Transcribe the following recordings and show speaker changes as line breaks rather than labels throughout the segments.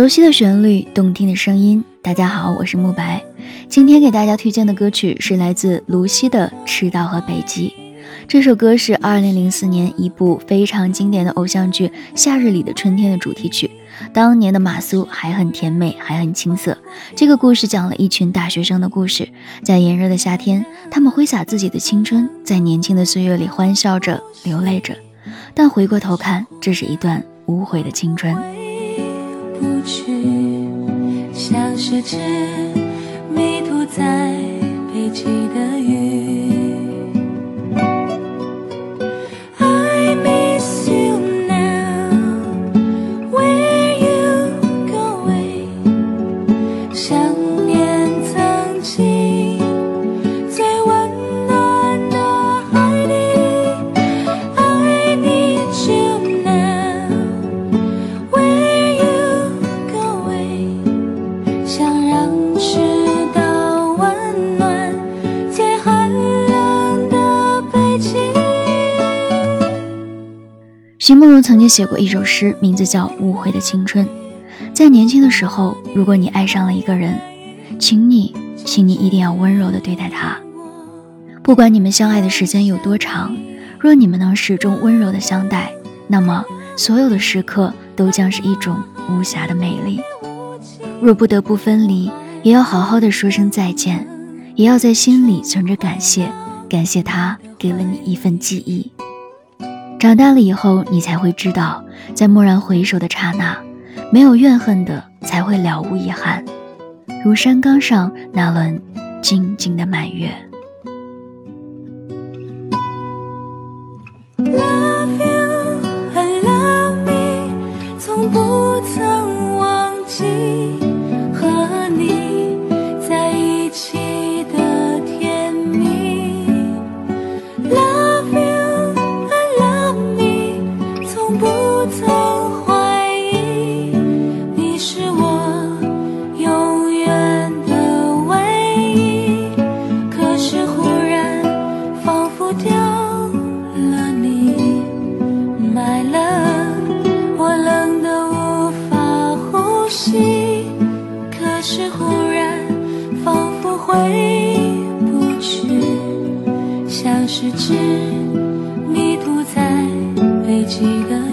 熟悉的旋律，动听的声音。大家好，我是慕白。今天给大家推荐的歌曲是来自卢西的《赤道和北极》。这首歌是2004年一部非常经典的偶像剧《夏日里的春天》的主题曲。当年的马苏还很甜美，还很青涩。这个故事讲了一群大学生的故事，在炎热的夏天，他们挥洒自己的青春，在年轻的岁月里欢笑着，流泪着。但回过头看，这是一段无悔的青春。
去，像是只迷途在北极的
徐梦荣曾经写过一首诗，名字叫《误会的青春》。在年轻的时候，如果你爱上了一个人，请你，请你一定要温柔地对待他。不管你们相爱的时间有多长，若你们能始终温柔地相待，那么所有的时刻都将是一种无瑕的美丽。若不得不分离，也要好好的说声再见，也要在心里存着感谢，感谢他给了你一份记忆。长大了以后，你才会知道，在蓦然回首的刹那，没有怨恨的才会了无遗憾，如山岗上那轮静静的满月。
心，可是忽然仿佛回不去，像是只迷途在北极的。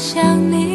想你。